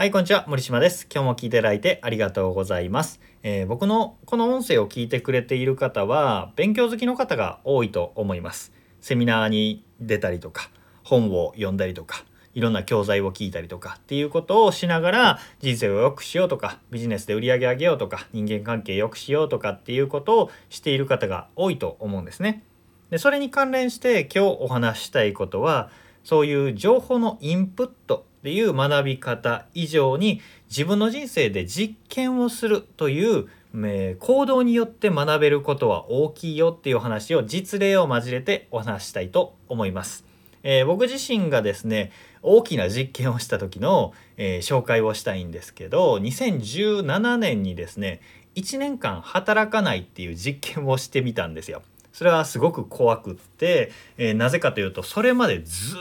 はい、こんにちは。森島です。今日も聞いていただいてありがとうございます。えー僕のこの音声を聞いてくれている方は、勉強好きの方が多いと思います。セミナーに出たりとか、本を読んだりとか、いろんな教材を聞いたりとかっていうことをしながら人生を良くしようとかビジネスで売り上げ上げようとか人間関係良くしようとかっていうことをしている方が多いと思うんですね。でそれに関連して今日お話ししたいことはそういう情報のインプットっていう学び方以上に自分の人生で実験をするという、えー行動によって学べることは大きいよっていう話を実例を交えてお話したいと思います。えー僕自身がですね大きな実験をした時の、えー紹介をしたいんですけど2017年にですね1年間働かないっていう実験をしてみたんですよ。それはすごく怖くって、えーなぜかというとそれまでず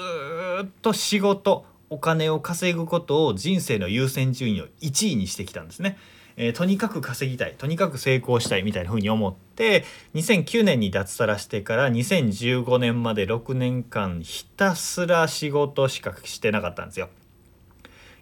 っと仕事お金を稼ぐことを人生の優先順位を1位にしてきたんですね。えーとにかく稼ぎたいとにかく成功したいみたいな風に思って2009年に脱サラしてから2015年まで6年間ひたすら仕事しかしてなかったんですよ。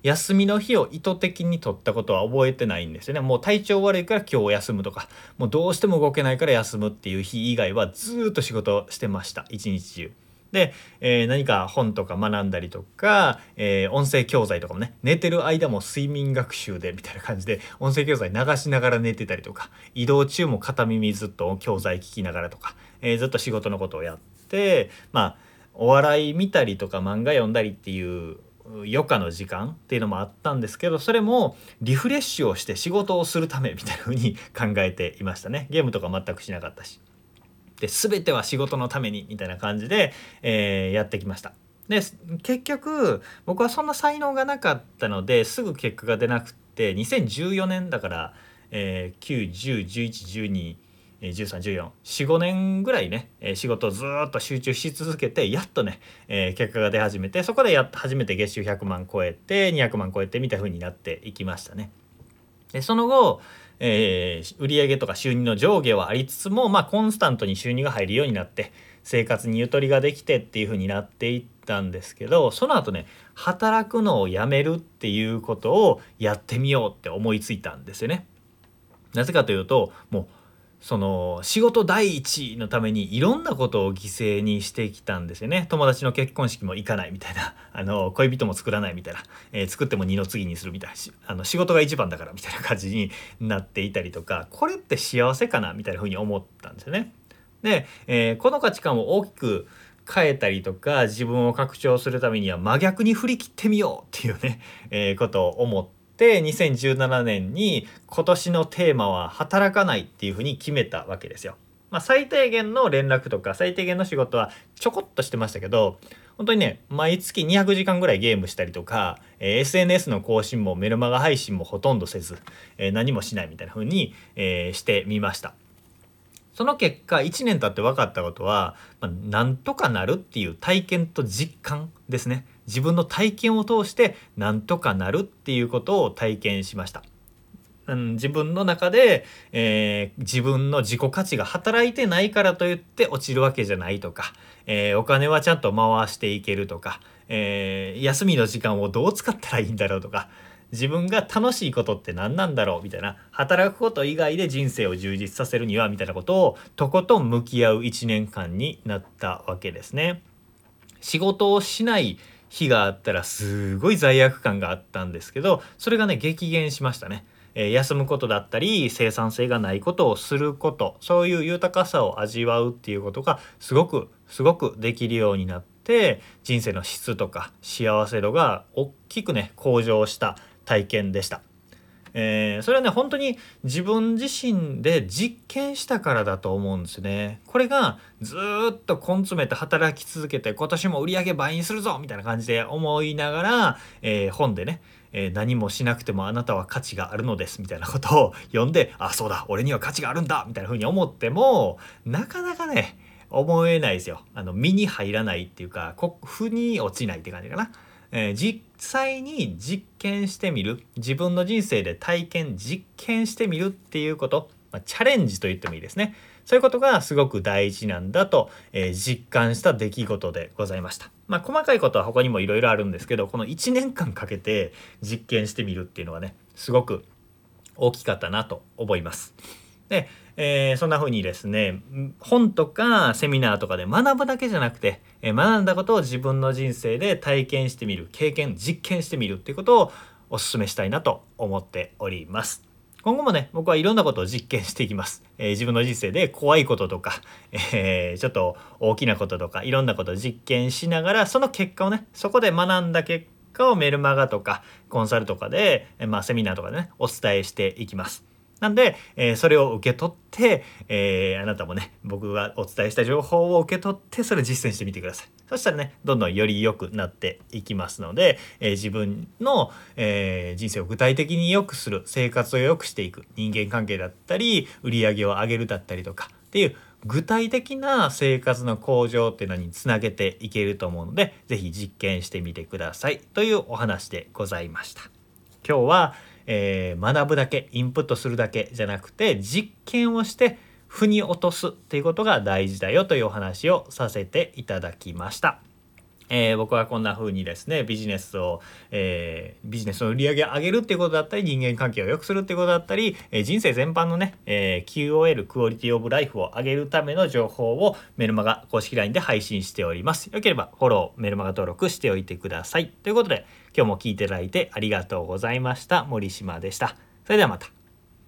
休みの日を意図的に取ったことは覚えてないんですよね。もう体調悪いから今日休むとか、もうどうしても動けないから休むっていう日以外はずーっと仕事してました。一日中。で、えー何か本とか学んだりとか、えー音声教材とかもね、寝てる間も睡眠学習でみたいな感じで、音声教材流しながら寝てたりとか、移動中も片耳ずっと教材聞きながらとか、えーずっと仕事のことをやって、まあ、お笑い見たりとか漫画読んだりっていう余暇の時間っていうのもあったんですけどそれもリフレッシュをして仕事をするためみたいな風に考えていましたね。ゲームとか全くしなかったし。で全ては仕事のためにみたいな感じで、えーやってきましたで結局僕はそんな才能がなかったのですぐ結果が出なくって2014年だから、えー、9101112 131445年ぐらいね、仕事をずっと集中し続けてやっとね、えー結果が出始めてそこでや初めて月収100万超えて200万超えてみたいな風になっていきましたね。でその後、えー売上とか収入の上下はありつつも、まあ、コンスタントに収入が入るようになって生活にゆとりができてっていう風になっていったんですけどその後ね働くのをやめるっていうことをやってみようって思いついたんですよね。なぜかというともうその仕事第一のためにいろんなことを犠牲にしてきたんですよね。友達の結婚式も行かないみたいな。あの恋人も作らないみたいな、えー作っても二の次にするみたいな。しあの仕事が一番だからみたいな感じになっていたりとか。これって幸せかなみたいな風に思ったんですよね。で、えーこの価値観を大きく変えたりとか自分を拡張するためには真逆に振り切ってみようっていうね、えーことを思って2017年に今年のテーマは働かないっていうふうに決めたわけですよ。まあ、最低限の連絡とか最低限の仕事はちょこっとしてましたけど本当にね毎月200時間ぐらいゲームしたりとか、えー SNS の更新もメルマガ配信もほとんどせず、えー何もしないみたいな風に、えーしてみました。その結果1年経って分かったことは、まあ、なんとかなるっていう体験と実感ですね自分の体験を通してなんとかなるっていうことを体験しました。うん、自分の中で、えー自分の自己価値が働いてないからといって落ちるわけじゃないとか、えーお金はちゃんと回していけるとか、えー休みの時間をどう使ったらいいんだろうとか自分が楽しいことって何なんだろうみたいな働くこと以外で人生を充実させるにはみたいなことをとことん向き合う1年間になったわけですね。仕事をしない日があったらすごい罪悪感があったんですけどそれがね激減しましたね。え休むことだったり生産性がないことをすることそういう豊かさを味わうっていうことがすごくすごくできるようになって人生の質とか幸せ度が大きくね向上した体験でした。えーそれはね本当に自分自身で実験したからだと思うんですね。これがずっと根詰めて働き続けて今年も売り上げ倍にするぞみたいな感じで思いながら、えー本でね、えー何もしなくてもあなたは価値があるのですみたいなことを読んであそうだ俺には価値があるんだみたいな風に思ってもなかなかね思えないですよ。あの身に入らないっていうか腑に落ちないって感じかな。えー実際に実験してみる自分の人生で体験実験してみるっていうこと、まあ、チャレンジと言ってもいいですねそういうことがすごく大事なんだと、えー実感した出来事でございました。まあ細かいことは他にもいろいろあるんですけどこの1年間かけて実験してみるっていうのはねすごく大きかったなと思います。で、えー、そんな風にですね本とかセミナーとかで学ぶだけじゃなくて、えー、学んだことを自分の人生で体験してみる経験実験してみるっていうことをお勧めしたいなと思っております。今後もね僕はいろんなことを実験していきます、えー、自分の人生で怖いこととか、えー、ちょっと大きなこととかいろんなことを実験しながらその結果をねそこで学んだ結果をメルマガとかコンサルとかで、まあ、セミナーとかでねお伝えしていきますなんで、えー、それを受け取って、えー、あなたもね僕がお伝えした情報を受け取ってそれを実践してみてくださいそしたらねどんどんより良くなっていきますので、えー、自分の、え人生を具体的に良くする生活を良くしていく人間関係だったり売り上げを上げるだったりとかっていう具体的な生活の向上っていうのにつなげていけると思うので是非実験してみてくださいというお話でございました。今日はえー、学ぶだけインプットするだけじゃなくて実験をして腑に落とすっていうことが大事だよというお話をさせていただきました。えー、僕はこんな風にですねビジネスを、えー、ビジネスの売り上げを上げるっていうことだったり人間関係を良くするっていうことだったり、えー、人生全般のね、え QOL クオリティオブライフを上げるための情報をメルマガ公式 LINE で配信しております。よければフォローメルマガ登録しておいてください。ということで今日も聞いていただいてありがとうございました。森島でした。それではまた。